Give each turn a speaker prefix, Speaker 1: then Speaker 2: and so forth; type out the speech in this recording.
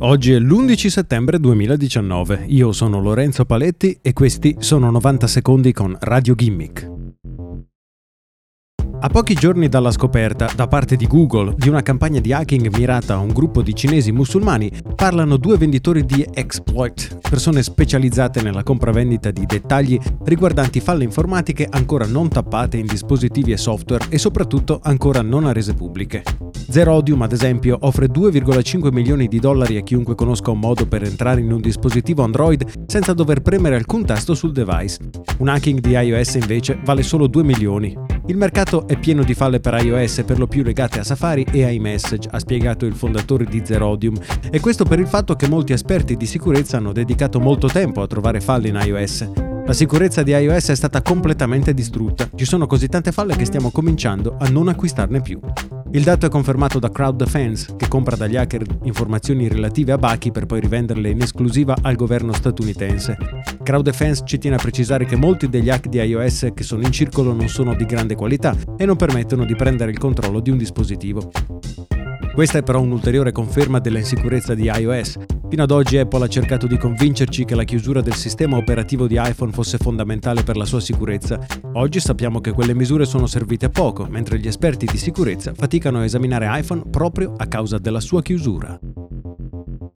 Speaker 1: Oggi è l'11 settembre 2019, io sono Lorenzo Paletti e questi sono 90 secondi con Radio Gimmick. A pochi giorni dalla scoperta, da parte di Google, di una campagna di hacking mirata a un gruppo di cinesi musulmani, parlano due venditori di exploit, persone specializzate nella compravendita di dettagli riguardanti falle informatiche ancora non tappate in dispositivi e software e soprattutto ancora non rese pubbliche. Zerodium, ad esempio, offre 2,5 milioni di dollari a chiunque conosca un modo per entrare in un dispositivo Android senza dover premere alcun tasto sul device. Un hacking di iOS invece vale solo 2 milioni. Il mercato è pieno di falle per iOS per lo più legate a Safari e iMessage, ha spiegato il fondatore di Zerodium, e questo per il fatto che molti esperti di sicurezza hanno dedicato molto tempo a trovare falle in iOS. La sicurezza di iOS è stata completamente distrutta, ci sono così tante falle che stiamo cominciando a non acquistarne più. Il dato è confermato da Crowd che compra dagli hacker informazioni relative a Baki per poi rivenderle in esclusiva al governo statunitense. Crowd ci tiene a precisare che molti degli hack di iOS che sono in circolo non sono di grande qualità e non permettono di prendere il controllo di un dispositivo. Questa è però un'ulteriore conferma della insicurezza di iOS. Fino ad oggi Apple ha cercato di convincerci che la chiusura del sistema operativo di iPhone fosse fondamentale per la sua sicurezza. Oggi sappiamo che quelle misure sono servite a poco, mentre gli esperti di sicurezza faticano a esaminare iPhone proprio a causa della sua chiusura.